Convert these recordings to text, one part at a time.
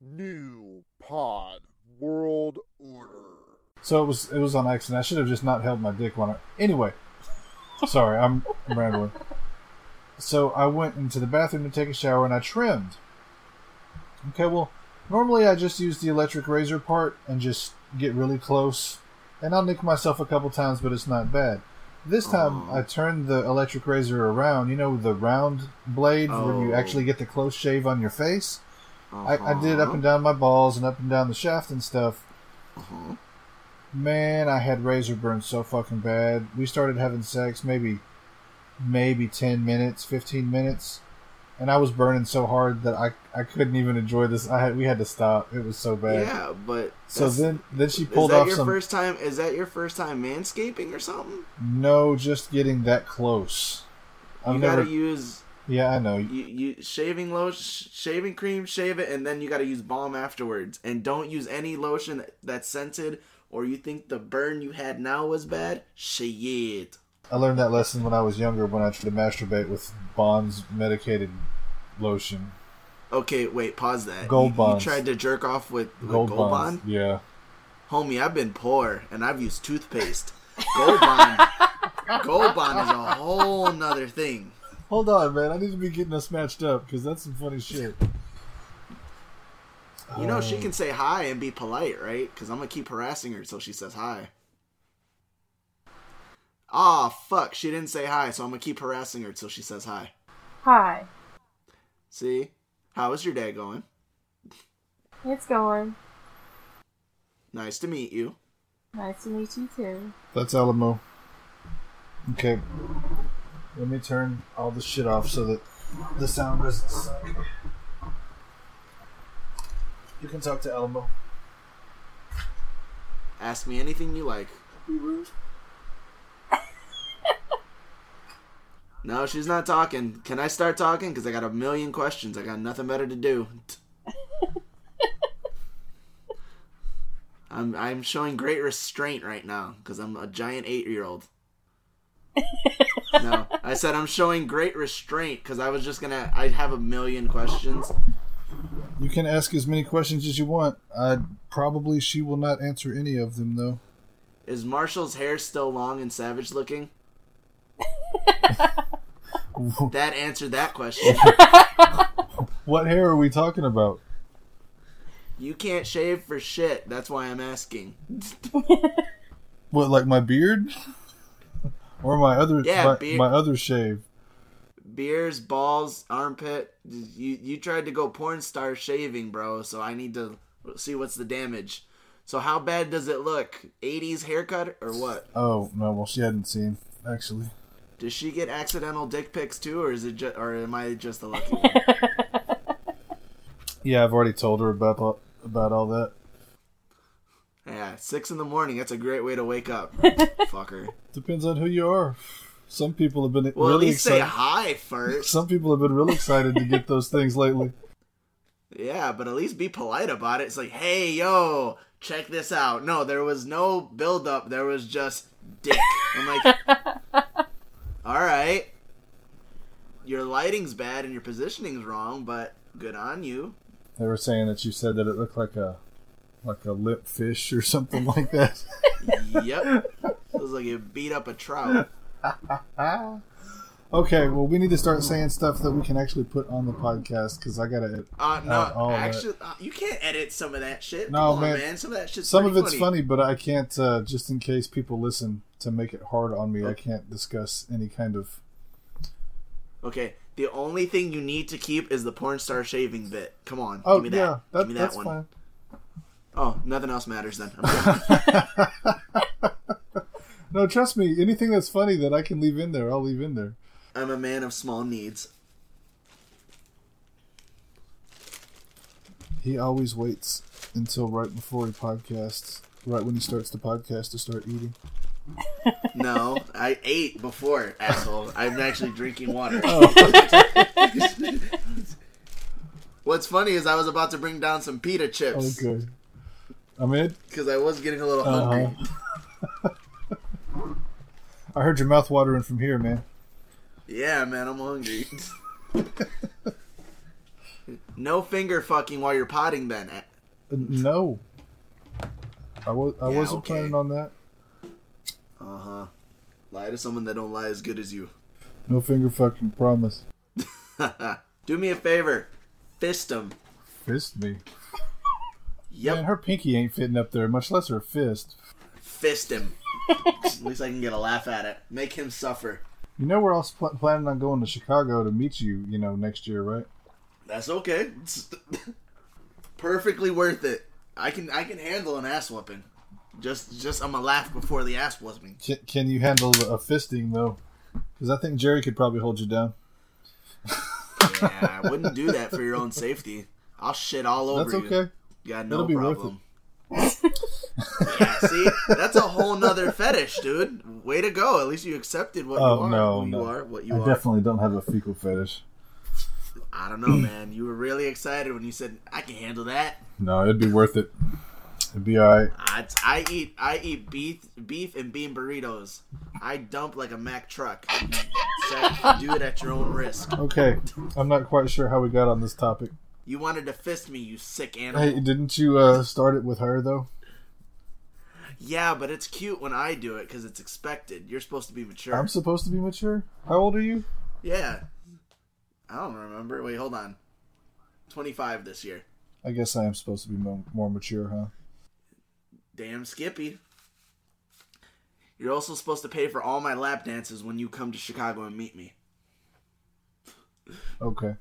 New pod world order. So it was it was on accident. I should have just not held my dick on it. Anyway, sorry, I'm rambling. So I went into the bathroom to take a shower and I trimmed. Okay, well, normally I just use the electric razor part and just get really close, and I'll nick myself a couple times, but it's not bad. This time I turned the electric razor around. You know the round blade where you Oh. actually get the close shave on your face. I, I did it Uh-huh. up and down my balls and up and down the shaft and stuff. Uh-huh. Man, I had razor burn so fucking bad. We started having sex maybe maybe 10 minutes, 15 minutes, and I was burning so hard that I I couldn't even enjoy this. I had we had to stop. It was so bad. Yeah, but so then then she is pulled that off your some first time? Is that your first time manscaping or something? no, just getting that close. I've you never gotta use Yeah, I know. you, you shaving lotion, shaving cream, shave it, and then you gotta use balm afterwards. And don't use any lotion that's scented, or you think the burn you had now was bad. Shit. I learned that lesson when I was younger when I tried to masturbate with Bond's medicated lotion. Okay, wait, pause that. Gold you, you tried to jerk off with, with Gold, Gold, Bonds. Bond? Yeah. Homie, I've been poor and I've used toothpaste. Gold Bond, Gold Bond is a whole nother thing. Hold on, man. I need to be getting us matched up because that's some funny shit. You know, Oh. she um, can say hi and be polite, right? Because I'm gonna keep harassing her until she says hi. Ah, fuck, she didn't say hi, so I'm gonna keep harassing her until she says hi. Hi. See? How is your day going? It's going. Nice to meet you. Nice to meet you too. That's Alamo. Okay. Let me turn all the shit off so that the sound doesn't suck. You can talk to Alamo. Ask me anything you like. No, she's not talking. Can I start talking? Because I got a million questions. I got nothing better to do. I'm I'm showing great restraint right now because I'm a giant eight year old. no, I said I'm showing great restraint because I was just gonna. I have a million questions. You can ask as many questions as you want. I probably she will not answer any of them though. Is Marshall's hair still long and savage looking? That answered that question. what hair are we talking about? You can't shave for shit. That's why I'm asking. What, like my beard? or my other Yeah, my, my other shave? Beers, balls, armpit. You you tried to go porn star shaving, bro. So I need to see what's the damage. So how bad does it look? 80s haircut or what? Oh no, well she hadn't seen actually. Does she get accidental dick pics too, or is it just, or am I just the lucky one? Yeah, I've already told her about all, about all that. yeah, six in the morning. That's a great way to wake up, fucker. Depends on who you are. Some people have been Well, at really least say excited. hi first. Some people have been really excited to get those things lately. Yeah, but at least be polite about it. It's like, hey, yo, check this out. No, there was no build up. There was just dick. I'm like, all right. Your lighting's bad and your positioning's wrong, but good on you. They were saying that you said that it looked like a like a lip fish or something like that. Yep. Feels like you beat up a trout. okay, well we need to start saying stuff that we can actually put on the podcast because I gotta. Uh, no, Uh, all actually, uh, you can't edit some of that shit. No, Come on, man. man. Some of that shit. Some of it's funny, but I can't. Uh, just in case people listen to make it hard on me, I can't discuss any kind of. Okay, the only thing you need to keep is the porn star shaving bit. Come on, Oh give me that. yeah, that, give me that that's one. fine. Oh, nothing else matters then. No, trust me. Anything that's funny that I can leave in there, I'll leave in there. I'm a man of small needs. He always waits until right before he podcasts, right when he starts the podcast to start eating. No, I ate before, asshole. I'm actually drinking water. What's funny is I was about to bring down some pita chips Okay. I'm in. because I was getting a little hungry. Uh-huh. I heard your mouth watering from here, man. Yeah, man, I'm hungry. No finger fucking while you're potting, then. Uh, No. I was I Yeah, wasn't okay. planning on that. Uh huh. Lie to someone that don't lie as good as you. No finger fucking promise. Do me a favor. Fist him. Fist me. Yep. Man, her pinky ain't fitting up there, much less her fist. Fist him. At least I can get a laugh at it. Make him suffer. You know where else pl- planning on going to Chicago to meet you, you know, next year, right? That's okay. It's perfectly worth it. I can I can handle an ass whooping. Just just I'm gonna laugh before the ass whooping. Can, can you handle a fisting, though? Because I think Jerry could probably hold you down. Yeah, I wouldn't do that for your own safety. I'll shit all over That's you. okay. Yeah, no That'll be worth problem. yeah, see, that's a whole nother fetish, dude. Way to go. At least you accepted what Oh, you are. no, who no. you are, what you I are. definitely don't have a fecal fetish. I don't know, man. You were really excited when you said I can handle that. No, it'd be worth it. It'd be alright. I, I eat I eat beef beef and bean burritos. I dump like a Mack truck. Do it at your own risk. Okay, I'm not quite sure how we got on this topic. You wanted to fist me, you sick animal. Hey, didn't you uh, start it with her though? Yeah, but it's cute when I do it because it's expected. You're supposed to be mature. I'm supposed to be mature. How old are you? yeah. I don't remember. Wait, hold on. 25 this year. I guess I am supposed to be more mature, huh? Damn Skippy. You're also supposed to pay for all my lap dances when you come to Chicago and meet me. Okay.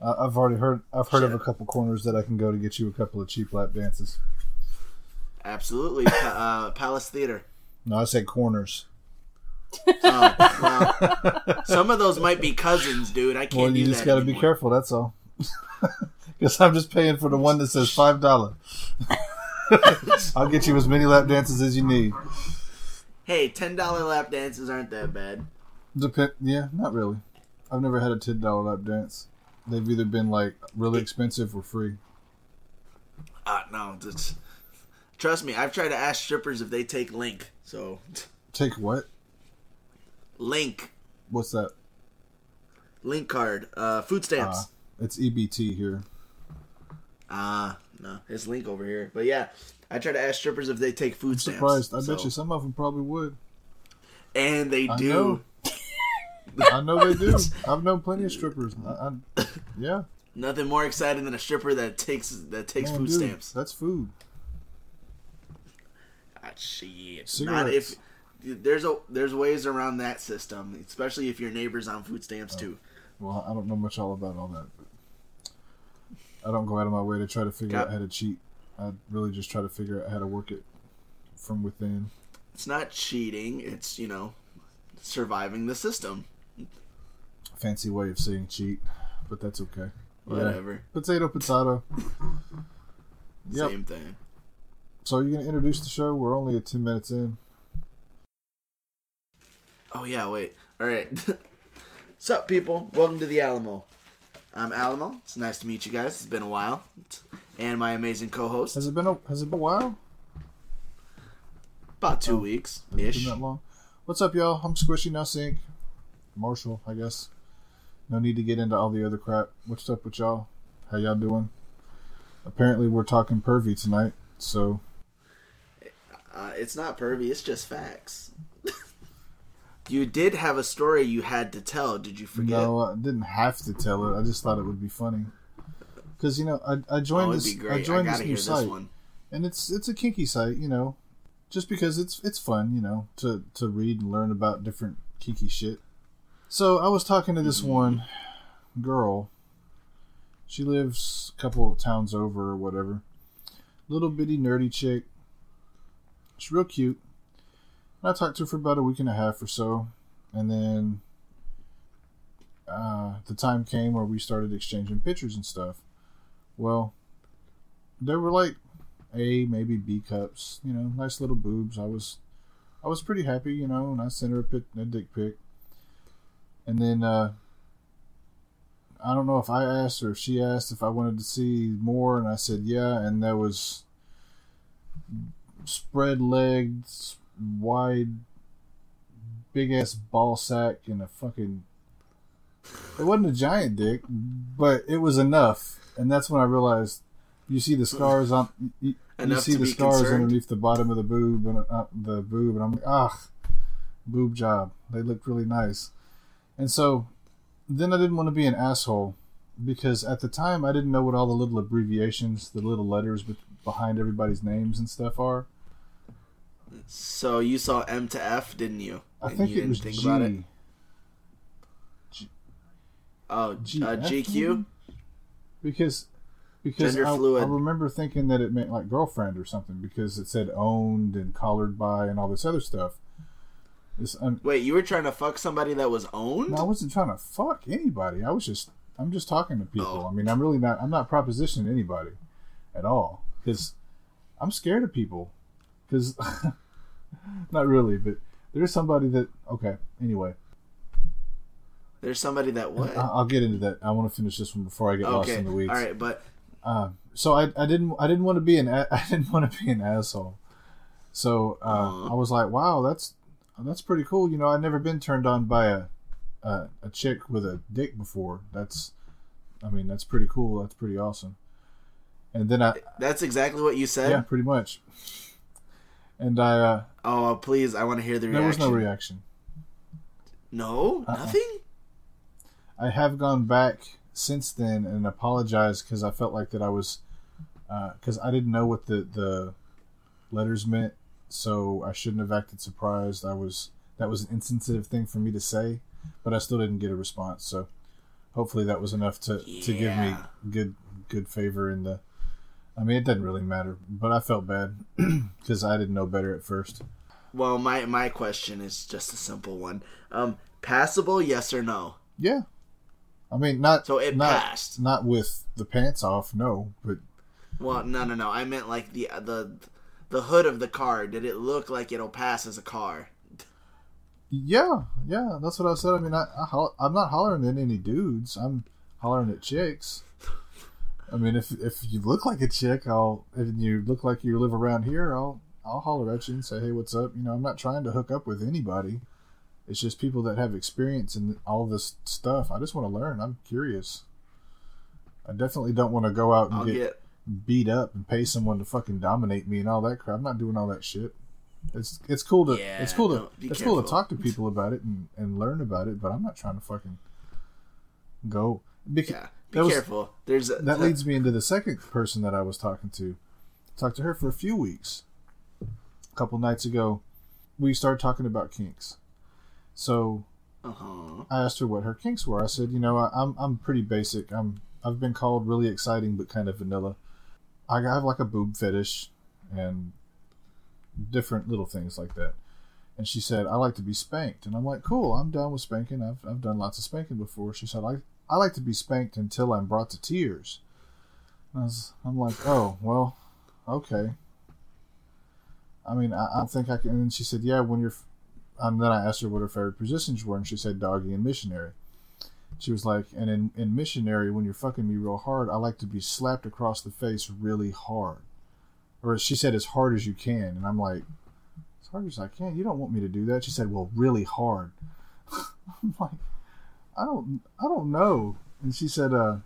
I've already heard. I've heard of a couple corners that I can go to get you a couple of cheap lap dances. Absolutely. Uh, Palace Theater. No, I said corners. Oh, well, some of those might be cousins, dude. I can't Well, you just got to be careful. That's all. Because I'm just paying for the one that says five dollar. I'll get you as many lap dances as you need. Hey, ten dollar lap dances aren't that bad. Depend. Yeah, not really. I've never had a ten dollar lap dance. They've either been like really expensive or free. Uh, no, just, trust me. I've tried to ask strippers if they take Link. So, Take what? Link, What's that? Link card, uh, food Uh, stamps. it's EBT here. Ah, no, it's Link over here. But yeah, I try to ask strippers if they take food stamps. Surprised. I bet you some of them probably would. And they I do. know. I know they do. I've known plenty of strippers. I, I, yeah. Nothing more exciting than a stripper that takes that takes Man, food dude, stamps. That's food. Ah, shit. Not if there's a there's ways around that system, especially if your neighbor's on food Oh. stamps too. Well, I don't know much all about all that. But I don't go out of my way to try to figure Got- out how to cheat. I really just try to figure out how to work it from within. It's not cheating. It's you know surviving the system. Fancy way of saying cheat, but that's okay. Yeah. Whatever. Potato, potato. Yep. Same thing. So are you're gonna introduce the show? We're only at ten minutes in. Oh yeah, wait. All right. Sup, people? Welcome to the Alamo. I'm Alamo. It's nice to meet you guys. It's been a while, and my amazing co-host. Has it been a Has it been a while? About two Oh, weeks ish. been that long? What's up, y'all? I'm Squishy Now Sync. Marshall, I guess. No need to get into all the other crap. What's up with y'all? How y'all doing? Apparently, we're talking pervy tonight. So Uh, it's not pervy. It's just facts. You did have a story you had to tell. Did you forget? no, I didn't have to tell it. I just thought it would be funny. Because you know, I, I joined oh, this. be I great. I, joined gotta this new this site, one. and it's it's a kinky site. You know, just because it's it's fun. You know, to to read and learn about different kinky shit. So I was talking to this Mm-hmm. one girl. She lives a couple of towns over or whatever. Little bitty nerdy chick. She's real cute. I talked to her for about a week and a half or so, and then uh, the time came where we started exchanging pictures and stuff. Well, there were like A, maybe B cups, you know, nice little boobs. I was, I was pretty happy, you know, and I sent her a, pic, a dick pic. And then uh, I don't know if I asked or if she asked if I wanted to see more, and I said yeah, and there was spread legs, wide, big ass ball sack, and a fucking it wasn't a giant dick, but it was enough, and that's when I realized. You see the scars on. You, you see the scars concerned? underneath the bottom of the boob and uh, the boob, and I'm like, ah, boob job. They looked really nice, and so then I didn't want to be an asshole because at the time I didn't know what all the little abbreviations, the little letters be- behind everybody's names and stuff are. So you saw M to F, didn't you? I And think you it didn't was think G. about it. Oh, G- uh, GQ. because because I, fluid. I remember thinking that it meant like girlfriend or something because it said owned and collared by and all this other stuff. This, Wait, you were trying to fuck somebody that was owned? no, I wasn't trying to fuck anybody. I was just I'm just talking to people. Oh. I mean, I'm really not I'm not propositioning anybody at all because I'm scared of people because not really, but there's somebody that okay. Anyway, There's somebody that what? I- I'll get into that. I want to finish this one before I get lost okay, in the weeds. all right, but Um, so I, I didn't I didn't want to be an I didn't want to be an asshole. So uh. I was like, wow, that's that's pretty cool. You know, I've never been turned on by a, a a chick with a dick before. That's I mean, that's pretty cool. That's pretty awesome. And then I that's exactly what you said. yeah, pretty much. And I uh, Oh, please, I want to hear the reaction. there was no reaction. No, Uh-uh. nothing. I have gone back since then and apologized because I felt like that I was uh, because I didn't know what the the letters meant, so I shouldn't have acted surprised. I was that was an insensitive thing for me to say, but I still didn't get a response. So hopefully that was enough to to give me good good favor in the. I mean, it doesn't really matter, but I felt bad because I didn't know better at first. Well, my my question is just a simple one. Um, passable, yes or no? Yeah, I mean, not So it not, passed. Not with the pants off, no, but Well, no, no, no. I meant like the the the hood of the car. Did it look like it'll pass as a car? Yeah, yeah, that's what I said. I mean, I, I I'm not hollering at any dudes. I'm hollering at chicks. I mean, if if you look like a chick, I'll if you look like you live around here, I'll I'll holler at you and say, hey, what's up? You know, I'm not trying to hook up with anybody. It's just people that have experience in all this stuff. I just want to learn. I'm curious. I definitely don't want to go out and get, get. beat up and pay someone to fucking dominate me and all that crap. I'm not doing all that shit. It's it's cool to Yeah, it's cool to it's cool to talk to people about it and, and learn about it, but I'm not trying to fucking go. Because Yeah, be that was- careful. There's a, that leads me into the second person that I was talking to. Talked to her for a few weeks. A couple nights ago, we started talking about kinks. So Uh-huh. I asked her what her kinks were. I said, you know, I, I'm I'm pretty basic. I'm I've been called really exciting but kind of vanilla. I have like a boob fetish and different little things like that. And she said, I like to be spanked. And I'm like, cool, I'm down with spanking. I've, I've done lots of spanking before. She said, I, I like to be spanked until I'm brought to tears. And I was, I'm like, oh, well, okay. I mean, I, I think I can. And she said, yeah, when you're. And then I asked her what her favorite positions were, and she said doggy and missionary. She was like, and in, in missionary, when you're fucking me real hard, I like to be slapped across the face really hard. Or she said, as hard as you can. And I'm like, as hard as I can? You don't want me to do that. She said, well, really hard. I'm like, I don't, I don't know. And she said, uh,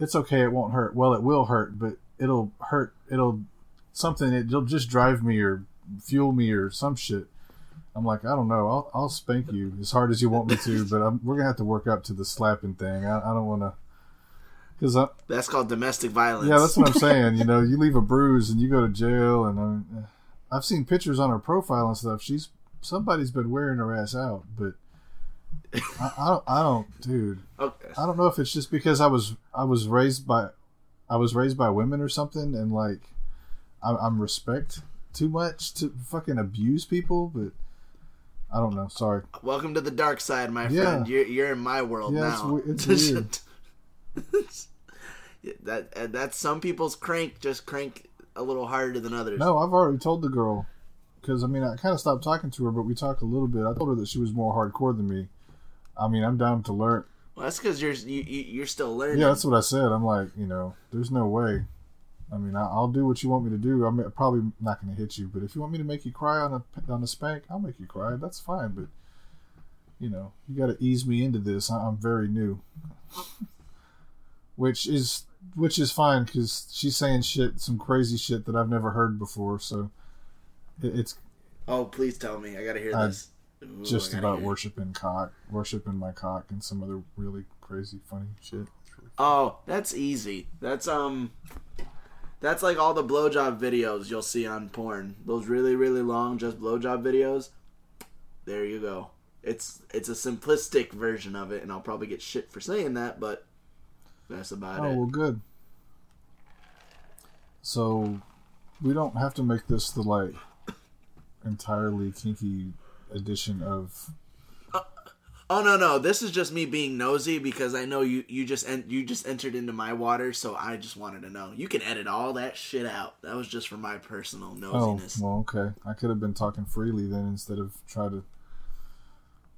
it's okay. It won't hurt. Well, it will hurt, but it'll hurt. It'll something. It'll just drive me or fuel me or some shit. I'm like, I don't know. I'll, I'll spank you as hard as you want me to, but I'm, we're gonna have to work up to the slapping thing. I, I don't want to, because That's called domestic violence. yeah, that's what I'm saying. You know, you leave a bruise and you go to jail, and uh, I've seen pictures on her profile and stuff. She's somebody's been wearing her ass out, but I, I don't, I don't, dude. Okay. I don't know if it's just because I was I was raised by I was raised by women or something, and like I'm, I'm respect too much to fucking abuse people, but I don't know. Sorry. Welcome to the dark side, my Yeah. friend. You're you're in my world Yeah, now. we- it's weird. That that's some people's crank just crank a little harder than others. No, I've already told the girl because I mean I kind of stopped talking to her, but we talked a little bit. I told her that she was more hardcore than me. I mean, I'm down to learn. Well, that's because you're you, you- you're still learning. Yeah, that's what I said. I'm like, you know, there's no way. I mean, I, I'll do what you want me to do. I'm probably not going to hit you, but if you want me to make you cry on a on a spank, I'll make you cry. That's fine. But you know, you got to ease me into this. I- I'm very new, which is which is fine because she's saying shit, some crazy shit that I've never heard before. So it, it's Oh, please tell me. I gotta hear I this. Ooh, just about worshiping cock, worshiping my cock, and some other really crazy, funny shit. Oh, that's easy. That's um that's like all the blowjob videos you'll see on porn. Those really, really long just blowjob videos. There you go. It's it's a simplistic version of it, and I'll probably get shit for saying that, but that's about Oh it. Oh well, good. So we don't have to make this the like entirely kinky edition of. Oh no no, this is just me being nosy because I know you you just en- you just entered into my water, so I just wanted to know. You can edit all that shit out. That was just for my personal nosiness. Oh well, okay. I could have been talking freely then instead of try to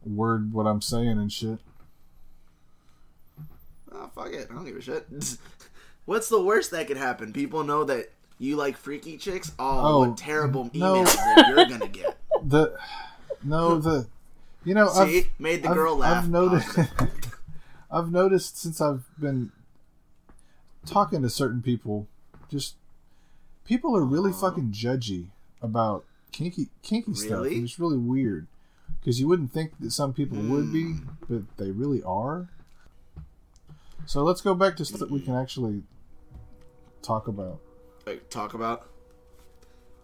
word what I'm saying and shit. Oh fuck it, I don't give a shit. What's the worst that could happen? People know that you like freaky chicks. Oh, Oh, what terrible no. emails that you're gonna get. The no the you know See, I've made the I've- girl laugh. I've noticed. I've noticed since I've been talking to certain people, just people are really Aw. fucking judgy about kinky kinky stuff. Really? And it's really weird because you wouldn't think that some people would be, Hmm. but they really are. So let's go back to stuff that we can actually talk about. like talk about.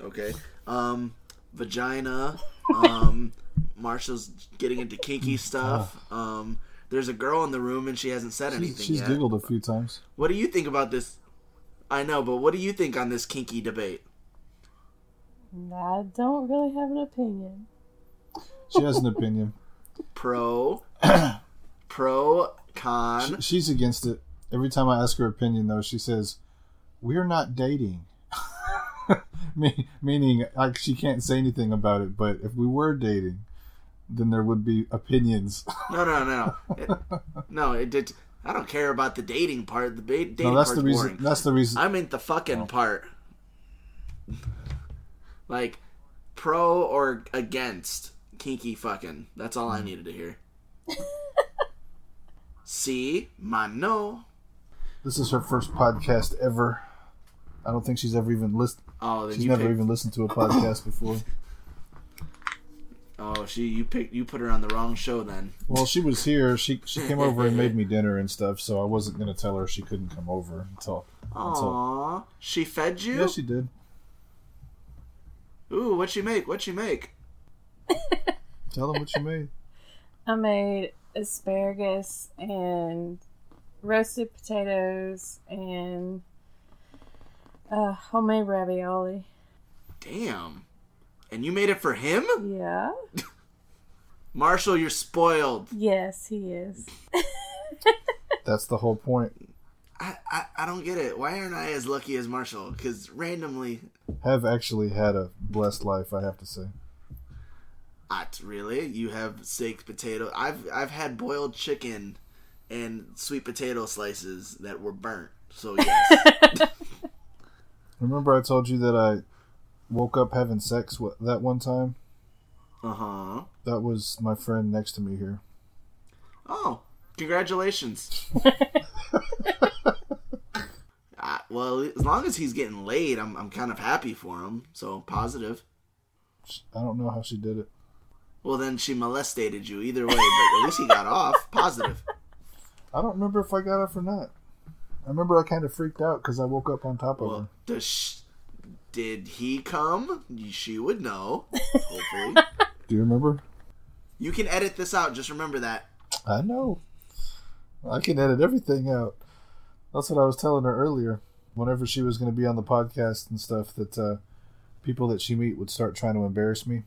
Okay. Um, vagina. Um, Marshall's getting into kinky stuff. Um, there's a girl in the room and she hasn't said She, anything she's yet. giggled a few times. What do you think about this? I know, but what do you think on this kinky debate? I don't really have an opinion. She has an opinion. Pro, pro, con. She- She's against it. Every time I ask her opinion, though, she says, "We're not dating." Me- Meaning, like she can't say anything about it. But if we were dating, then there would be opinions. No, no, no, It- no. It did. I don't care about the dating part. The ba- dating no, that's part's the reason. boring. That's the reason. I meant the fucking Oh. part. Like, pro or against kinky fucking. That's all. I mm. needed to hear. See, mano. This is her first podcast ever. I don't think she's ever even listened. Oh, She's never picked, even listened to a podcast before. Oh, she you picked you put her on the wrong show then. Well, she was here. She she came over and made me dinner and stuff. So I wasn't gonna tell her she couldn't come over until. until she fed you. yeah, she did. Ooh, what she make? What she make? Tell them what you made. I made asparagus and roasted potatoes and uh, homemade ravioli. Damn. And you made it for him? Yeah. Marshall, you're spoiled. Yes, he is. That's the whole point. I, I, I don't get it. Why aren't I as lucky as Marshall? Because randomly, Have actually had a blessed life, I have to say. I, really, you have baked potato. I've I've had boiled chicken and sweet potato slices that were burnt. So yes, Remember, I told you that I woke up having sex w- that one time. uh huh. That was my friend next to me here. Oh, congratulations. uh, well, as long as he's getting laid, I'm I'm kind of happy for him. So positive. I don't know how she did it. Well, then she molested you either way, but at least he got off. Positive. I don't remember if I got off or not. I remember I kind of freaked out because I woke up on top of her. Well, does sh- did he come? She would know. Hopefully, Do you remember? you can edit this out. Just remember that. I know. I can edit everything out. That's what I was telling her earlier. Whenever she was going to be on the podcast and stuff, that uh, people that she meet would start trying to embarrass me.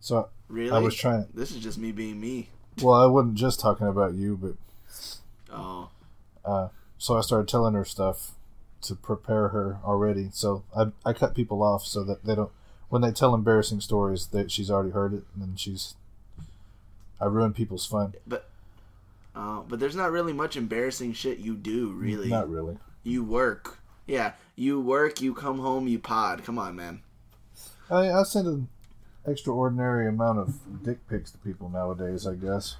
So, Really, I was trying. This is just me being me. Well, I wasn't just talking about you, but Oh, uh, so I started telling her stuff to prepare her already. So I I cut people off so that they don't when they tell embarrassing stories that she's already heard it and then she's I ruin people's fun. but uh, but there's not really much embarrassing shit you do. Really, Not really. you work. Yeah, you work. You come home. You pod. Come on, man. I I send an extraordinary amount of dick pics to people nowadays. I guess.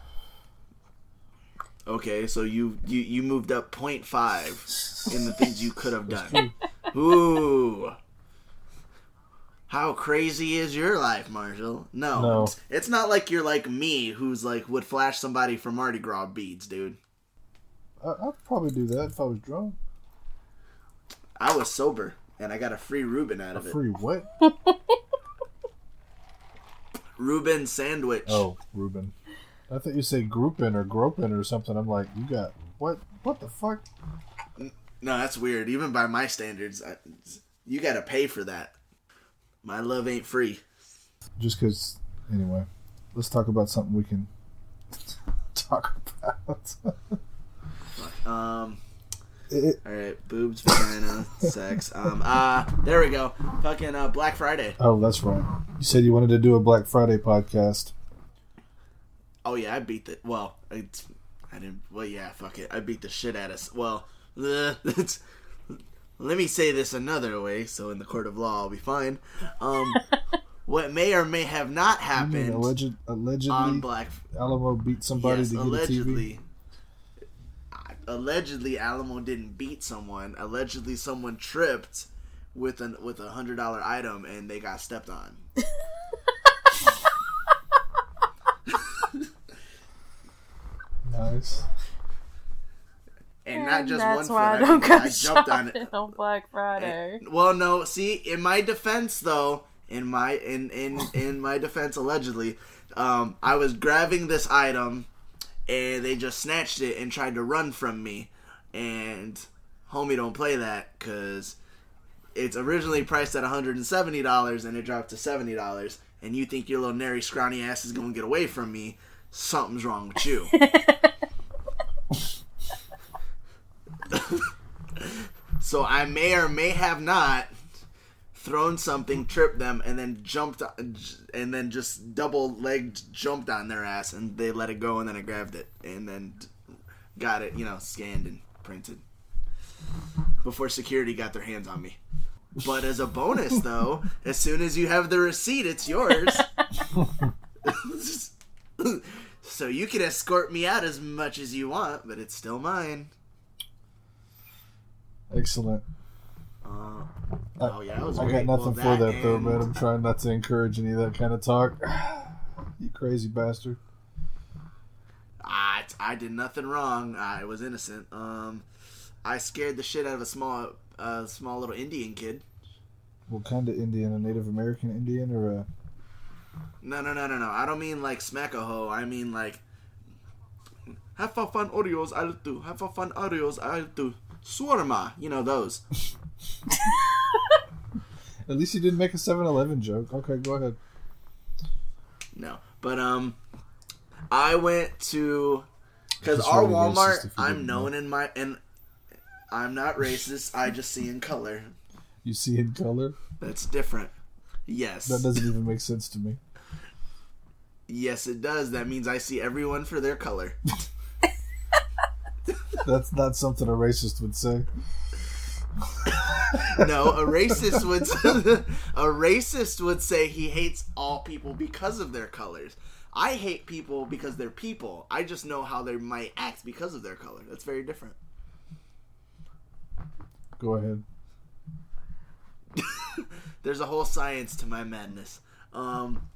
Okay, so you you you moved up 0.5 in the things you could have done. Ooh. How crazy is your life, Marshall? No, No. It's, it's not like you're like me, who's like would flash somebody for Mardi Gras beads, dude. I, I'd probably do that if I was drunk. I was sober, and I got a free Reuben out A of it. free what? Reuben sandwich. Oh, Reuben. I thought you say groupin or gropin or something. I'm like, you got what? What the fuck? No, that's weird. Even by my standards, I, you got to pay for that. My love ain't free. Just because. Anyway, let's talk about something we can talk about. Um. It- All right, boobs, vagina, sex. Um. Uh. There we go. Fucking uh, Black Friday. oh, that's right. You said you wanted to do a Black Friday podcast. Oh yeah, I beat the. Well, it's. I didn't. Well, yeah. Fuck it. I beat the shit out of. Well, uh, it's. Let me say this another way, so in the court of law I'll be fine. Um, what may or may have not You mean happened alleged, allegedly on Black Alamo beat somebody yes, to get a TV? allegedly. Allegedly, Alamo didn't beat someone. Allegedly, someone tripped with an with a hundred dollar item and they got stepped on. Nice. And not just That's one why I foot. don't I, go I jumped on it. on Black Friday. Well, no. See, in my defense, though, in my in in in my defense, allegedly, um, I was grabbing this item, and they just snatched it and tried to run from me, and homie, don't play that because it's originally priced at one hundred and seventy dollars, and it dropped to seventy dollars, and you think your little nary scrawny ass is gonna get away from me? Something's wrong with you. So I may or may have not thrown something, tripped them, and then jumped, and then just double legged jumped on their ass, and they let it go, and then I grabbed it, and then got it, you know, scanned and printed before security got their hands on me. But as a bonus, though, as soon as you have the receipt, it's yours. so you can escort me out as much as you want, but it's still mine. Excellent. Uh, oh yeah, that was I great. got nothing Well, for that though, man. I'm trying not to encourage any of that kind of talk. you crazy bastard. I, I did nothing wrong. I was innocent. Um, I scared the shit out of a small, uh, small little Indian kid. What kind of Indian? A Native American Indian or a? No, no, no, no, no. I don't mean like smack a hoe. I mean like have a fun Oreos. I'll do. Have a fun Oreos. I'll do. Shawarma. You know those. At least you didn't make a 7-Eleven joke. Okay, go ahead. No, but um, I went to because our Walmart. I'm known in my and I'm not racist. I just see in color. You see in color. That's different. Yes. That doesn't even make sense to me. Yes, it does. That means I see everyone for their color. That's not something a racist would say. No, a racist would a racist would say he hates all people because of their colors. I hate people because they're people. I just know how they might act because of their color. That's very different. Go ahead. There's a whole science to my madness. Um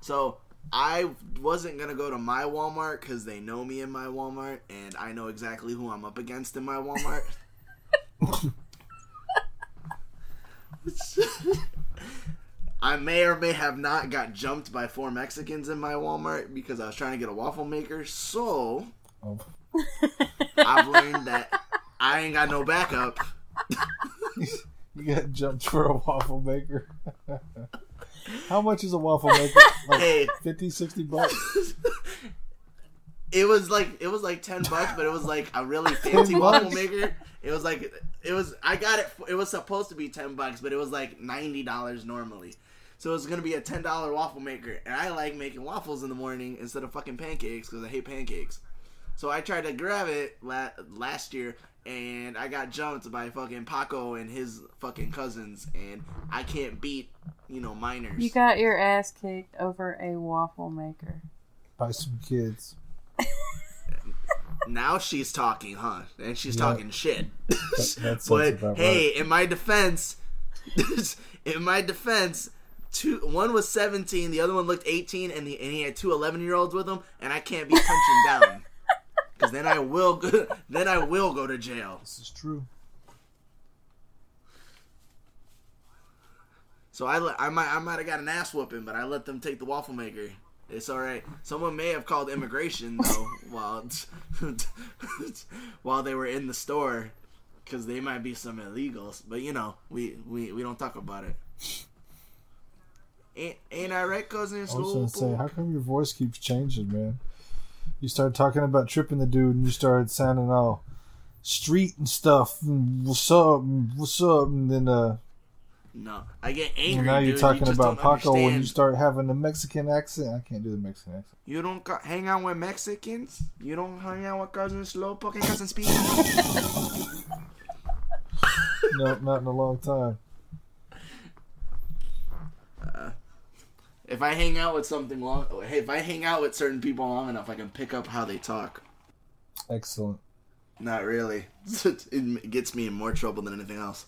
So, I wasn't going to go to my Walmart cuz they know me in my Walmart and I know exactly who I'm up against in my Walmart. I may or may have not got jumped by four Mexicans in my Walmart because I was trying to get a waffle maker. So Oh. I've learned that I ain't got no backup. You got jumped for a waffle maker. How much is a waffle maker? Like Hey. 50, 60 bucks? It was like it was like ten bucks, but it was like a really fancy waffle maker. It was like it was I got it. It was supposed to be ten bucks, but it was like ninety dollars normally. So it was gonna be a ten dollar waffle maker, and I like making waffles in the morning instead of fucking pancakes because I hate pancakes. So I tried to grab it la- last year, and I got jumped by fucking Paco and his fucking cousins, and I can't beat, you know, minors. You got your ass kicked over a waffle maker. By some kids. now she's talking, huh? And she's Yeah. talking shit. that sounds but about hey, in my defense, in my defense, two one was 17, the other one looked 18, and, the, and he had two 11 year olds with him, and I can't be punching down. Because then I will, go, then I will go to jail. This is true. So I, I might, I might have got an ass whooping, but I let them take the waffle maker. It's all right. Someone may have called immigration though while while they were in the store, because they might be some illegals. But you know, we we, we don't talk about it. Ain't, ain't I right, cousin? I was gonna say, how come your voice keeps changing, man? You started talking about tripping the dude, and you started sounding all street and stuff. And what's up? And what's up? And then, uh, No, I get and angry. now you're You talking just about Paco, and you start having a Mexican accent. I can't do the Mexican accent. You don't got, hang out with Mexicans. You don't hang out with cousin slow poking cousin speed. No, not in a long time. If I hang out with something long, hey, if I hang out with certain people long enough, I can pick up how they talk. Excellent. Not really. it gets me in more trouble than anything else.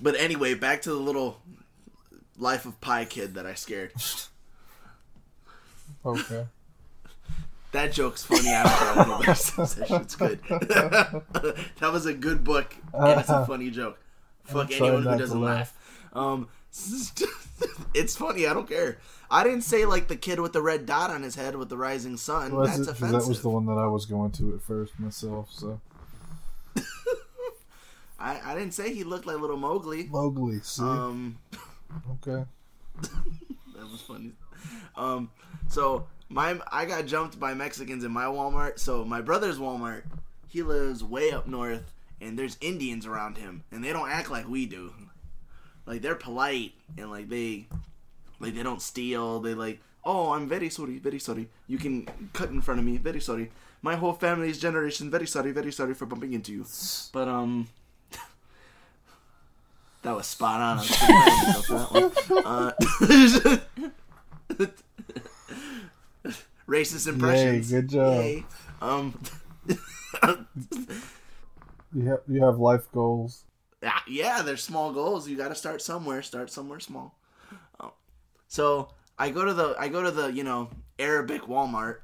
But anyway, back to the little Life of Pi kid that I scared. Okay. That joke's funny. I don't care what nobody says. That shit's good. that was a good book, and it's a funny joke. Fuck anyone who doesn't laugh. laugh. Um, it's funny. I don't care. I didn't say like the kid with the red dot on his head with the rising sun. Well, That's that's offensive. that was the one that I was going to at first myself. So I, I didn't say he looked like little Mowgli. Mowgli. See, Um, okay. that was funny. Um, so my I got jumped by Mexicans in my Walmart. So my brother's Walmart, he lives way up north, and there's Indians around him, and they don't act like we do. Like they're polite and like they, like they don't steal. They like, oh, I'm very sorry, very sorry. You can cut in front of me, very sorry. My whole family's generation, very sorry, very sorry for bumping into you. But um. That was spot on. I was pretty proud of myself for that one. Uh, racist impressions. good job. Yay. Um, You have you have life goals. Ah, yeah, they're small goals. You got to start somewhere. Start somewhere small. Oh. So I go to the I go to the you know Arabic Walmart,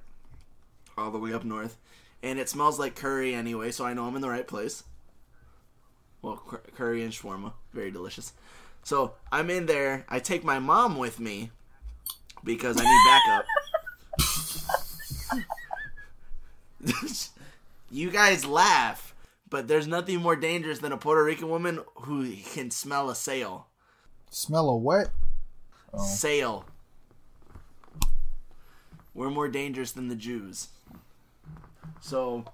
all the way up north, and it smells like curry anyway. So I know I'm in the right place. Well, cur- curry and shawarma, very delicious. So I'm in there. I take my mom with me because I need backup. you guys laugh, but there's nothing more dangerous than a Puerto Rican woman who can smell a sale. Smell a what? Oh. Sale. We're more dangerous than the Jews. So,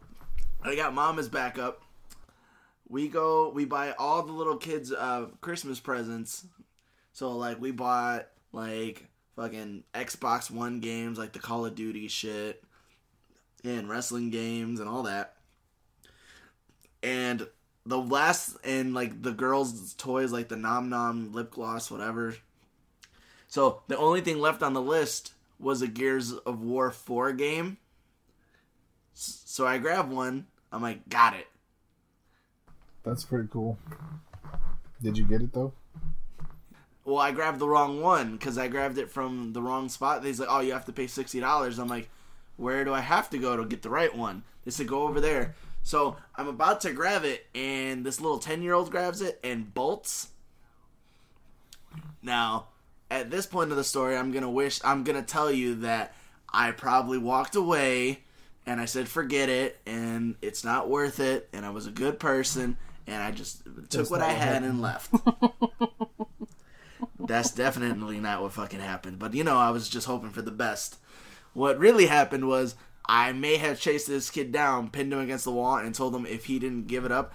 I got mama's backup. We go, we buy all the little kids uh, Christmas presents. So, like, we bought, like, fucking Xbox One games, like the Call of Duty shit, and wrestling games and all that. And the last, and like the girls' toys, like the Nom Nom lip gloss, whatever. So the only thing left on the list was a Gears of War 4 game. So I grabbed one. I'm like, got it. That's pretty cool. Did you get it though? Well, I grabbed the wrong one because I grabbed it from the wrong spot. He's like, oh, you have to pay $60. I'm like, where do I have to go to get the right one? They said, go over there. So I'm about to grab it, and this little 10 year old grabs it and bolts. Now, at this point of the story, I'm gonna wish I'm gonna tell you that I probably walked away and I said forget it and it's not worth it and I was a good person and I just took what I had and left. That's definitely not what fucking happened. But you know, I was just hoping for the best. What really happened was I may have chased this kid down, pinned him against the wall, and told him if he didn't give it up,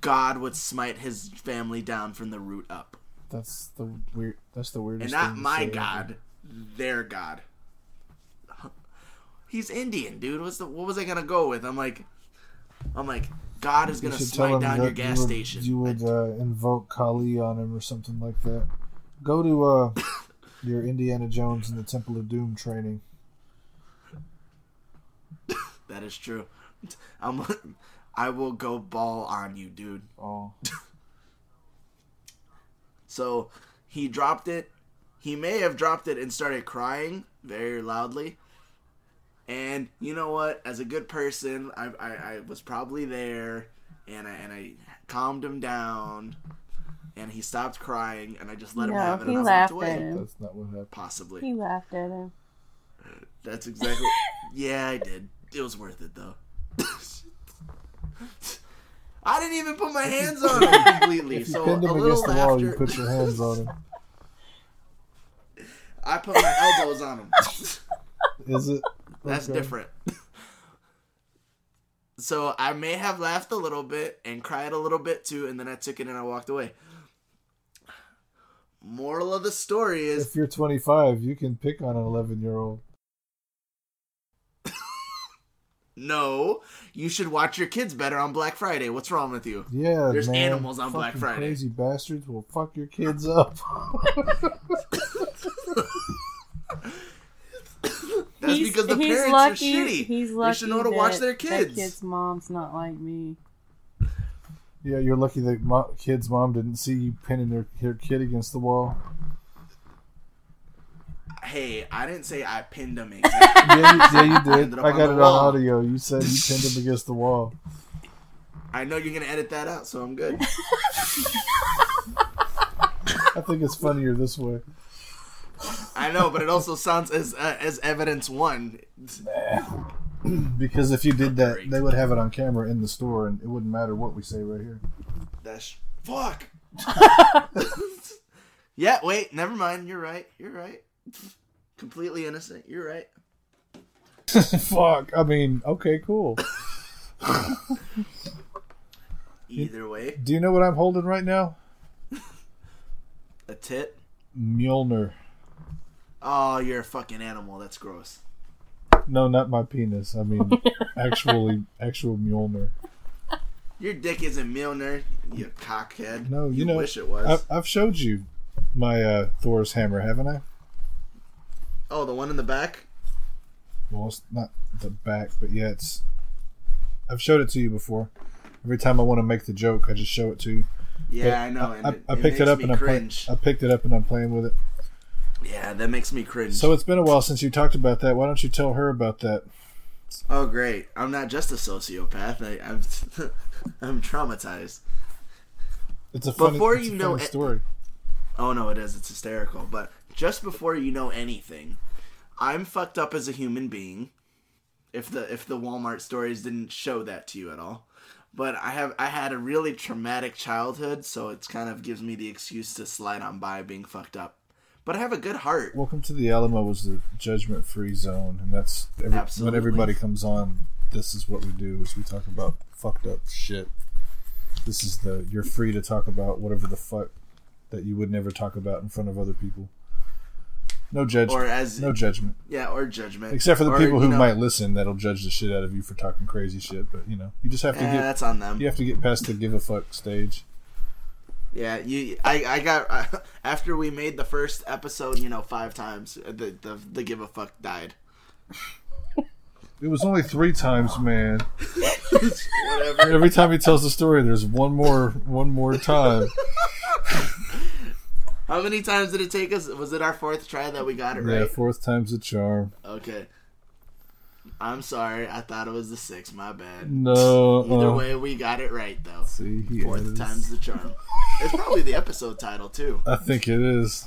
God would smite his family down from the root up. That's the weird. That's the And weirdest. not thing to my. God, their God. He's Indian, dude. What's the what was I gonna go with? I'm like, I'm like, God is gonna smite down your gas you would, station. You would uh, invoke Kali on him or something like that. Go to uh, your Indiana Jones and the Temple of Doom training. that is true. I'm. I will go ball on you, dude. Oh, So he dropped it. He may have dropped it and started crying very loudly. And you know what? As a good person, I, I, I was probably there, and I and I calmed him down, and he stopped crying, and I just let him have it, he and I laughed walked away. at him. that's not what happened. Possibly. He laughed at him. That's exactly. yeah, I did. It was worth it though. I didn't even put my hands on him completely. If you so pinned him against the wall, you put your hands on him. I put my elbows on him. Is it? That's Okay. different. so I may have laughed a little bit and cried a little bit too, and then I took it and I walked away. Moral of the story is If you're 25, you can pick on an 11 year old. No, you should watch your kids better on Black Friday. What's wrong with you? Yeah, There's man. animals on Black Friday. Crazy bastards will fuck your kids up. That's He's- because the he's parents lucky, are shitty. He's They lucky should know to watch their kids. kid's mom's not like me. yeah, you're lucky that mo- kid's mom didn't see you pinning their, her kid against the wall. Hey, I didn't say I pinned them exactly. Yeah, you, yeah, you did. Ended up I got it wall. on audio. You said you pinned him against the wall. I know you're gonna edit that out, so I'm good. I think it's funnier this way. I know, but it also sounds as uh, as evidence one. Because if you did that, they would have it on camera in the store, and it wouldn't matter what we say right here. That's fuck. yeah, wait, never mind. You're right. You're right. Completely innocent. You're right. Fuck. I mean, okay, cool. Either way, Do you know what I'm holding right now? a tit. Mjolnir. Oh, you're a fucking animal. That's gross. No, not my penis. I mean, actually, actual Mjolnir. Your dick isn't Mjolnir, you cockhead. No, you, know, wish it was. I've, I've showed you my uh, Thor's hammer, haven't I? Oh, the one in the back. Well, it's not the back, but yeah, it's. I've showed it to you before. Every time I want to make the joke, I just show it to you. Yeah, But I know. And I, it, I picked it makes up and I'm. I picked it up and I'm playing with it. Yeah, that makes me cringe. So it's been a while since you talked about that. Why don't you tell her about that? oh, great. I'm not just a sociopath. I, I'm I'm traumatized. It's a funny, Before it's a you know funny it- story. Oh no, it is. It's hysterical. But just before you know anything, I'm fucked up as a human being. If the if the Walmart stories didn't show that to you at all, but I have I had a really traumatic childhood, so it's kind of gives me the excuse to slide on by being fucked up. But I have a good heart. Welcome to the Alamo was the judgment free zone, and that's every, when everybody comes on. This is what we do: is we talk about fucked up shit. This is the you're free to talk about whatever the fuck that you would never talk about in front of other people. No judgment. Or as no judgment, yeah, or judgment. except for the Or, people who know, might listen. That'll judge the shit out of you for talking crazy shit. But you know, you just have to eh, get that's on them. you have to get past the give a fuck stage. Yeah, you. I. I got after we made the first episode. You know, five times the the, the give a fuck died. It was only three times, man. Whatever. Every time he tells the story, there's one more, one more time. How many times did it take us? Was it our fourth try that we got it right? Yeah, right? fourth time's a charm. Okay. I'm sorry. I thought it was the six. My bad. No. Either uh, way, we got it right though. See, Fourth edits. time's the charm. It's probably the episode title too. I think it is.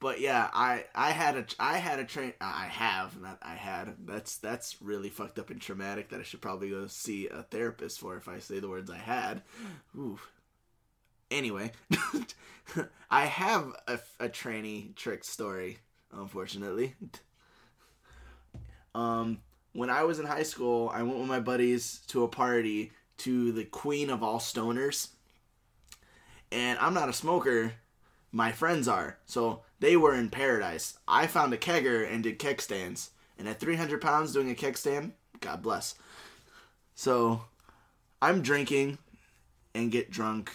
But yeah, I I had a I had a train. I have not. I had. That's that's really fucked up and traumatic. That I should probably go see a therapist for if I say the words I had. Ooh. Anyway, I have a, a tranny trick story. Unfortunately, um, when I was in high school, I went with my buddies to a party to the queen of all stoners. And I'm not a smoker, my friends are. So they were in paradise. I found a kegger and did keg stands. And at 300 pounds doing a kickstand, God bless. So I'm drinking and get drunk.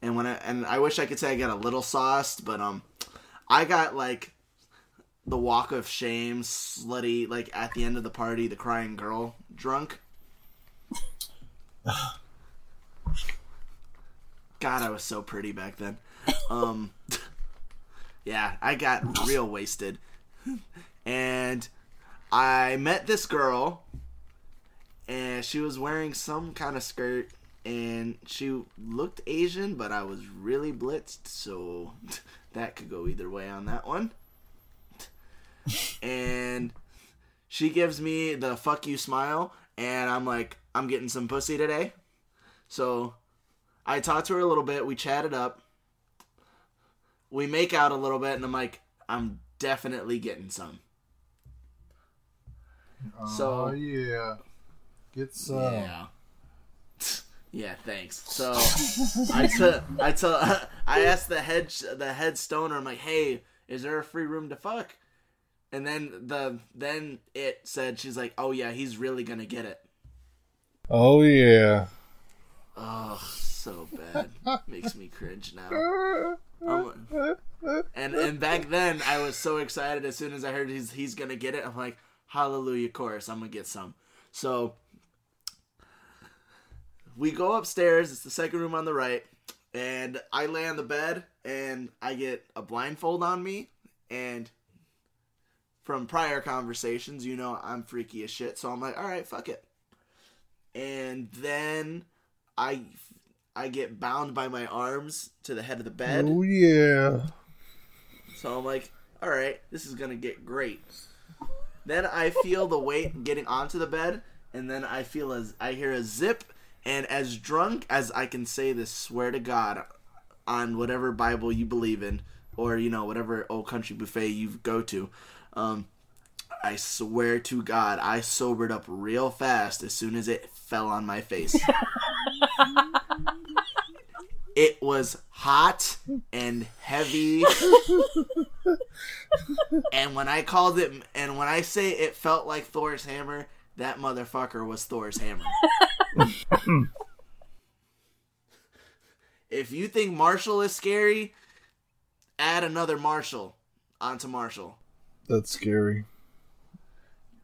And when I and I wish I could say I got a little sauced, but um I got like the walk of shame, slutty, like at the end of the party, the crying girl drunk. God, I was so pretty back then. Um, yeah, I got real wasted. And I met this girl, and she was wearing some kind of skirt, and she looked Asian, but I was really blitzed, so that could go either way on that one. And she gives me the fuck you smile, and I'm like, I'm getting some pussy today. So I talked to her a little bit. We chatted up. We make out a little bit, and I'm like, I'm definitely getting some. Oh, so- oh yeah, get some. Yeah. Yeah, thanks. So I took I took I asked the head the head stoner. I'm like, hey, is there a free room to fuck? And then the then it said she's like, oh yeah, he's really gonna get it. Oh yeah. Oh, so bad. Makes me cringe now. Um, and and back then I was so excited as soon as I heard he's he's gonna get it. I'm like, hallelujah chorus, I'm gonna get some. So we go upstairs, it's the second room on the right, and I lay on the bed and I get a blindfold on me and from prior conversations, you know I'm freaky as shit, so I'm like, alright, fuck it. And then I I get bound by my arms to the head of the bed. Oh yeah. So I'm like, all right, this is gonna get great. Then I feel the weight getting onto the bed, and then I feel as I hear a zip, and as drunk as I can say this, swear to God, on whatever Bible you believe in, or you know whatever old country buffet you go to, um, I swear to God, I sobered up real fast as soon as it fell on my face. it was hot and heavy. and when I called it, and when I say it felt like Thor's hammer, that motherfucker was Thor's hammer. if you think Marshall is scary, add another Marshall onto Marshall. That's scary.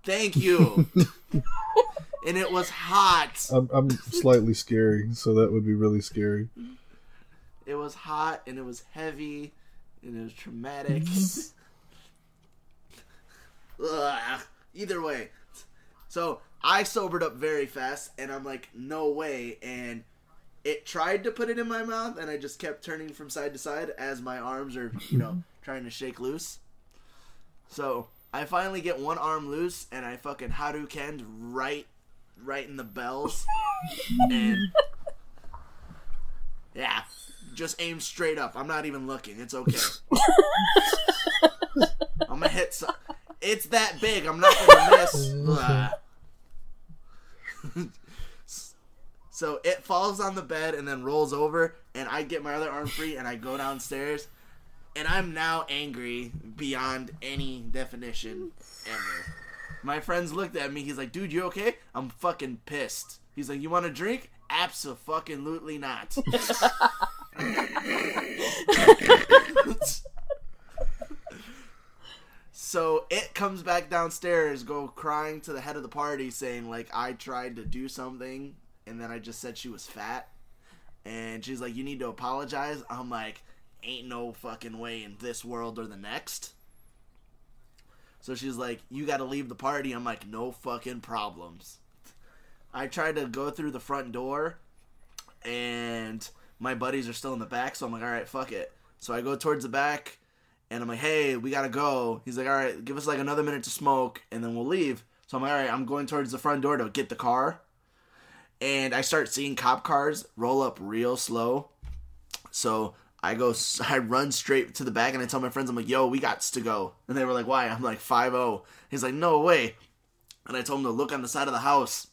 Thank you. and it was hot. I'm I'm slightly scary, so that would be really scary. It was hot and it was heavy and it was traumatic. Ugh. Either way. So I sobered up very fast and I'm like, no way. And it tried to put it in my mouth and I just kept turning from side to side as my arms are, you know, trying to shake loose. So I finally get one arm loose and I fucking Hadouken right right in the bells. and yeah, just aim straight up. I'm not even looking. It's okay. I'm gonna hit some. It's that big. I'm not gonna miss. Blah. so it falls on the bed and then rolls over, and I get my other arm free and I go downstairs, and I'm now angry beyond any definition ever. My friends looked at me. He's like, "Dude, you okay?" I'm fucking pissed. He's like, "You want a drink?" Absolutely not. so it comes back downstairs, go crying to the head of the party, saying like I tried to do something, and then I just said she was fat, and she's like, "You need to apologize." I'm like, "Ain't no fucking way in this world or the next." So she's like, "You got to leave the party." I'm like, "No fucking problems." I tried to go through the front door, and my buddies are still in the back, so I'm like, all right, fuck it. So I go towards the back, and I'm like, hey, we gotta go. He's like, all right, give us like another minute to smoke, and then we'll leave. So I'm like, all right, I'm going towards the front door to get the car, and I start seeing cop cars roll up real slow. So I go, I run straight to the back, and I tell my friends, I'm like, yo, we got to go. And they were like, why? I'm like, 5 He's like, no way. And I told him to look on the side of the house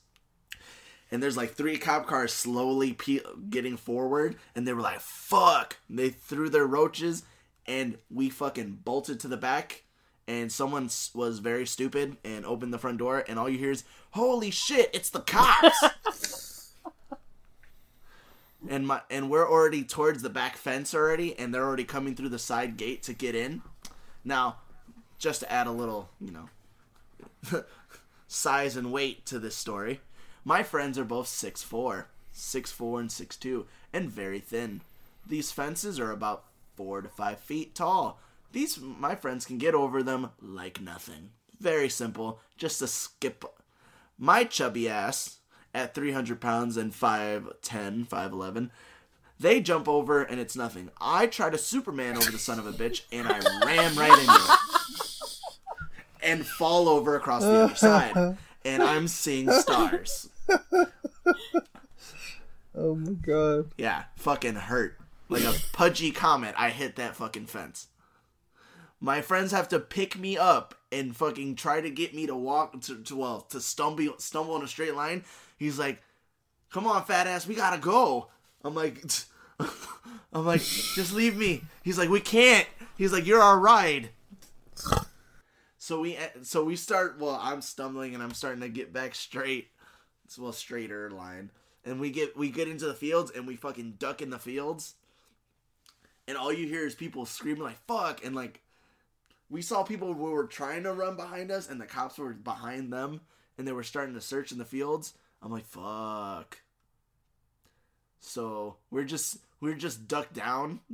and there's like three cop cars slowly pe- getting forward and they were like fuck and they threw their roaches and we fucking bolted to the back and someone was very stupid and opened the front door, and all you hear is, "Holy shit, it's the cops!" and my and we're already towards the back fence already, and they're already coming through the side gate to get in. Now, just to add a little, you know, size and weight to this story, my friends are both 6'4", 6'4", and 6'2", and very thin. These fences are about four to five feet tall. These my friends can get over them like nothing. Very simple, just a skip. My chubby ass at 300 pounds and 5'10", 5'11", they jump over and it's nothing. I try to Superman over the son of a bitch and I ram right into it. And fall over across the other side. And I'm seeing stars. Oh my god. Yeah, fucking hurt. Like a pudgy comet, I hit that fucking fence. My friends have to pick me up and fucking try to get me to walk to, to well to stumble stumble in a straight line. He's like, "Come on, fat ass, we gotta go." I'm like, I'm like, just leave me. He's like, "We can't." He's like, "You're our ride." So we eh, so we start. Well, I'm stumbling and I'm starting to get back straight. It's a well straighter line and we get we get into the fields and we fucking duck in the fields and all you hear is people screaming like fuck and like we saw people who were trying to run behind us and the cops were behind them and they were starting to search in the fields. I'm like fuck. So we're just we're just ducked down.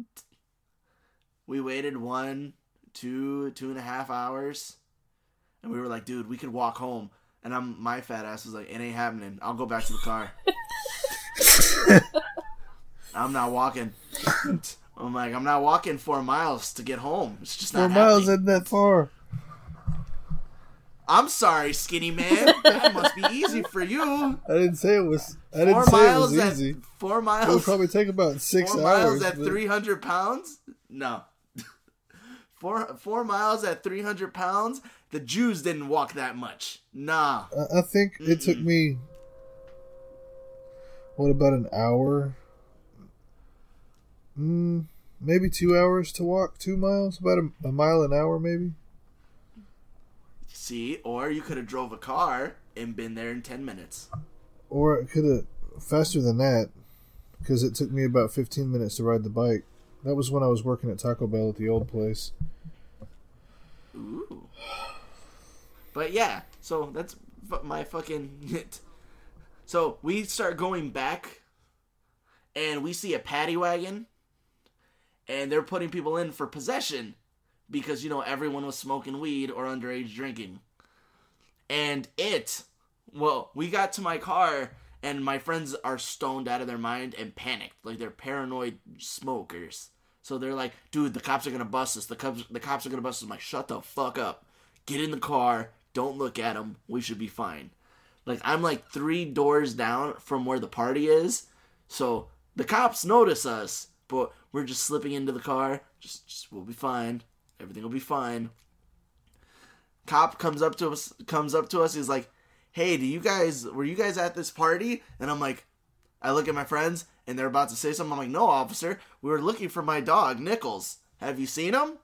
We waited one two two and a half hours and we were like dude we could walk home. And i'm my fat ass was like it ain't happening. I'll go back to the car. I'm not walking. I'm like, I'm not walking four miles to get home. It's just Four miles happening. isn't that far. I'm sorry, skinny man. That must be easy for you. I didn't say it was. I Four didn't say it miles was at easy. four It would probably take about six four hours. miles at but- 300 pounds? No. Four four miles at 300 pounds. The Jews didn't walk that much. Nah. I, I think it took me. What about an hour? Mm, maybe two hours to walk two miles. About a, a mile an hour, maybe. See, or you could have drove a car and been there in 10 minutes. Or it could have faster than that, because it took me about fifteen minutes to ride the bike. That was when I was working at Taco Bell at the old place. Ooh. But yeah, so that's my fucking. So we start going back, and we see a paddy wagon, and they're putting people in for possession because you know everyone was smoking weed or underage drinking. And it, well, we got to my car, and my friends are stoned out of their mind and panicked, like they're paranoid smokers. So they're like, dude, the cops are gonna bust us. The cops, the cops are gonna bust us. I'm like, shut the fuck up. Get in the car. Don't look at them. We should be fine. Like I'm like three doors down from where the party is, so the cops notice us, but we're just slipping into the car. Just, just we'll be fine. Everything will be fine. Cop comes up to us. Comes up to us. He's like, "Hey, do you guys were you guys at this party?" And I'm like, I look at my friends, and they're about to say something. I'm like, "No, officer. We were looking for my dog, Nichols. Have you seen him?"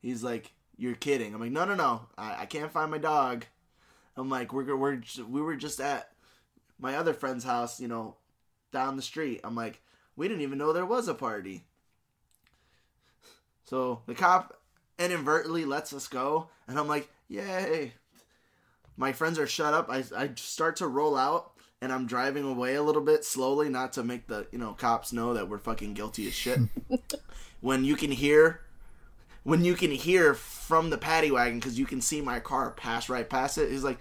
He's like, "You're kidding." I'm like, "No, no, no. I, I can't find my dog." I'm like, "We're we're we were just at my other friend's house, you know, down the street." I'm like, "We didn't even know there was a party." So the cop inadvertently lets us go, and I'm like, "Yay!" My friends are shut up. I I start to roll out, and I'm driving away a little bit slowly, not to make the you know cops know that we're fucking guilty as shit. when you can hear when you can hear from the paddy wagon because you can see my car pass right past it. He's like,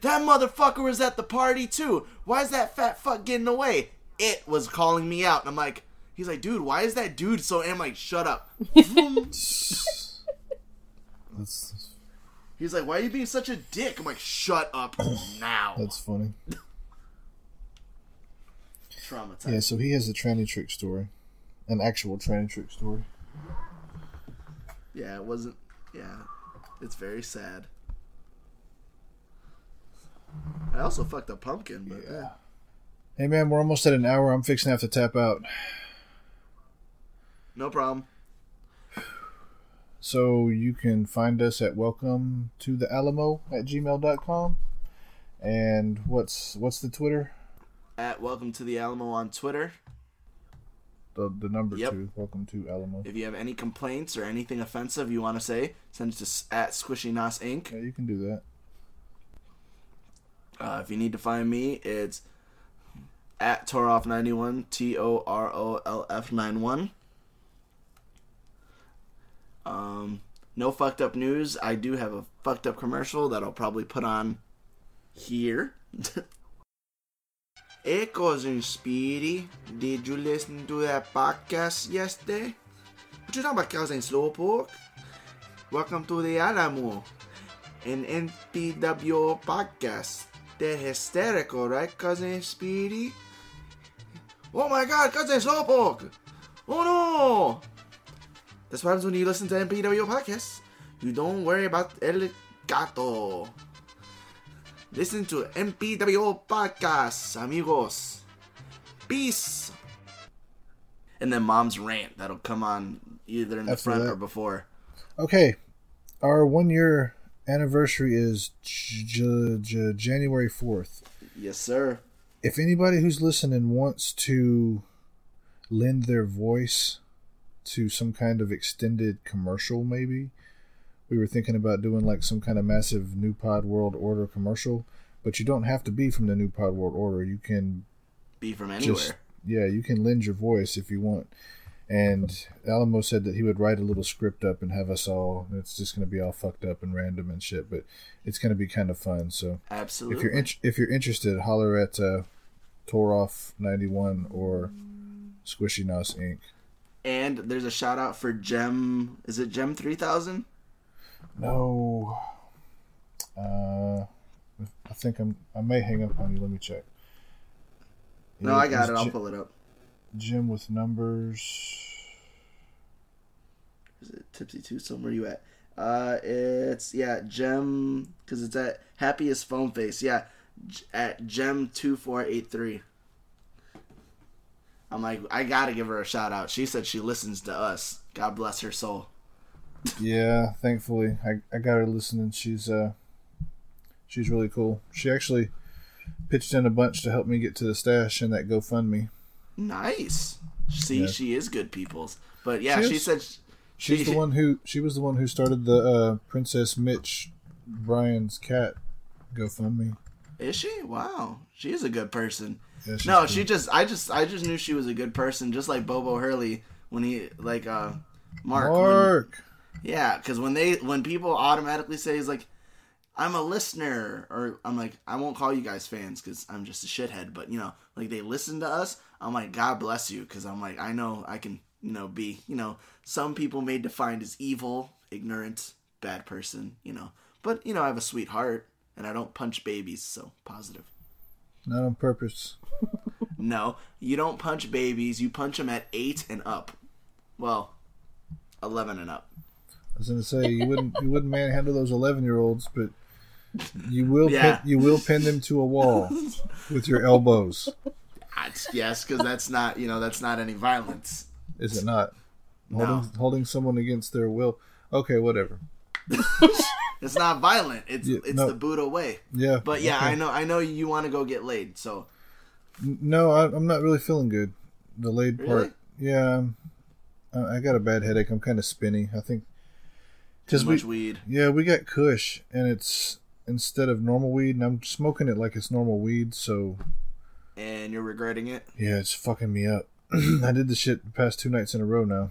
"That motherfucker was at the party too. Why is that fat fuck getting away?" It was calling me out, and I'm like, "He's like, dude, why is that dude so?" And I'm like, "Shut up." That's He's like, "Why are you being such a dick?" I'm like, "Shut up now." that's funny. Traumatized. Yeah, so he has a tranny trick story, an actual tranny trick story. Yeah, it wasn't. Yeah, it's very sad. I also fucked a pumpkin, but yeah. Hey man, we're almost at an hour. I'm fixing to have to tap out. no problem. So you can find us at welcome to the Alamo at gmail.com. And what's what's the Twitter? At Welcome to the Alamo on Twitter. The the number Yep. two. Welcome to Alamo. If you have any complaints or anything offensive you want to say, send it to at Squishy Nos Inc. Yeah, you can do that. Uh, if you need to find me, it's at Torolf91, T O R O L F 91. Um, no fucked up news. I do have a fucked up commercial that I'll probably put on here. hey, cousin Speedy, did you listen to that podcast yesterday? What you talking about, cousin Slowpoke? Welcome to the Alamo, an NPWO podcast. They're hysterical, right, cousin Speedy? Oh my god, cousin Slowpoke! Oh no! That's what happens when you listen to MPW podcasts. You don't worry about El Gato. Listen to MPW podcasts, amigos. Peace. And then mom's rant that'll come on either in the front that. or before. Okay, our one year anniversary is j- j- January fourth. Yes, sir. If anybody who's listening wants to lend their voice to some kind of extended commercial, maybe we were thinking about doing like some kind of massive New Pod World Order commercial. But you don't have to be from the New Pod World Order. You can Be from anywhere. just yeah, you can lend your voice if you want. And Alamo said that he would write a little script up and have us all. It's just going to be all fucked up and random and shit, but it's going to be kind of fun. So Absolutely. if you're in, if you're interested, holler at uh, Torolf ninety one or Squishy Nos Inc. And there's a shout out for Gem. Is it Gem 3000? No, uh, I think I'm. I may hang up on you. Let me check. No, I got it. I'll pull it up. Jim with numbers. Is it Tipsy Twosome? Where you at? Uh, it's yeah, Gem because it's at Happiest Phone Face. Yeah, at Gem two four eight three. I'm like, I gotta give her a shout out. She said she listens to us. God bless her soul. Yeah, thankfully I, I got her listening. She's uh she's really cool. She actually pitched in a bunch to help me get to the stash in that GoFundMe. Nice. See, Yeah. she is good people's. But yeah, She she, said She's she, the one who she was the one who started the uh Princess Mitch Brian's cat GoFundMe. Is she? Wow, she is a good person. Yeah, no, cool. she just I just I just knew she was a good person, just like Bobo Hurley when he like uh Mark. when- Mark. yeah, because when they when people automatically say he's like I'm a listener or I'm like I won't call you guys fans because I'm just a shithead, but you know like they listen to us. I'm like God bless you because I'm like I know I can you know be you know some people may define as evil, ignorant, bad person, you know, but you know I have a sweet heart and I don't punch babies, so positive. Not on purpose. No, you don't punch babies. You punch them at eight and up. Well, eleven and up. I was gonna say you wouldn't you wouldn't manhandle those eleven year olds, but you will Yeah. pin, you will pin them to a wall with your elbows. That's- yes, because that's not you know that's not any violence. Is it not? No. Holding holding someone against their will. Okay, whatever. It's not violent. It's Yeah, it's no. the Buddha way. Yeah. But yeah, okay. I know I know you want to go get laid. So No, I, I'm not really feeling good. The laid Really? part. Yeah, I'm- I, I got a bad headache. I'm kind of spinny. I think too because we much weed. yeah we got Kush and it's instead of normal weed and I'm smoking it like it's normal weed. So And you're regretting it. yeah, it's fucking me up. I did the shit the past two nights in a row now.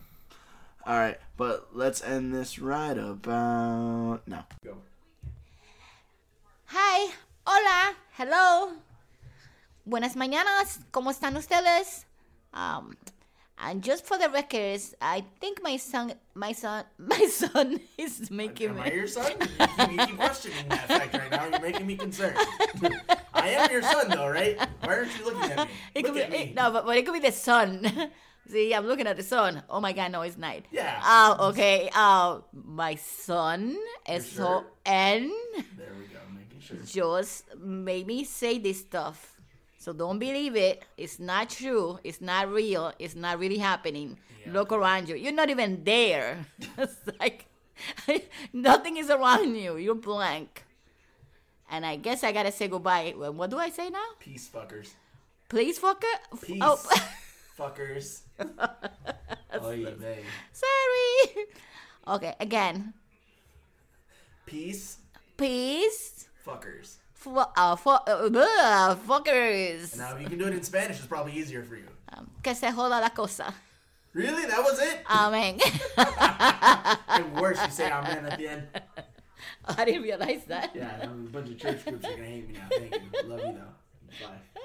All right, but let's end this right about now. Hi, hola, hello. Buenas mañanas, ¿cómo están ustedes? Um, and just for the records, I think my son, my son, my son is making me. I your son? You keep questioning that fact right now. You're making me concerned. I am your son, though, right? Why aren't you looking at me? It could be, it- no, but, but it could be the sun. See, I'm looking at the sun. Oh my God, no, it's night. Yeah. Uh, okay. Uh, my son, S O N, There we go. Making sure. just made me say this stuff. So don't believe it. It's not true. It's not real. It's not really happening. Look around you. You're not even there. it's like Nothing is around you. You're blank. And I guess I gotta say goodbye. What do I say now? Peace, fuckers. Please, fucker. Peace, Oh, fuckers. Oy vey. sorry. Okay, again. Peace, Peace. fuckers. Fu- uh, fu- uh, fuckers. Now, if you can do it in Spanish, it's probably easier for you. Um, que se joda la cosa. Really? That was it? Amen. and worse, you say amen at the end. I didn't realize that. Yeah, a bunch of church groups are going to hate me now. Thank you. Love you, though. Bye.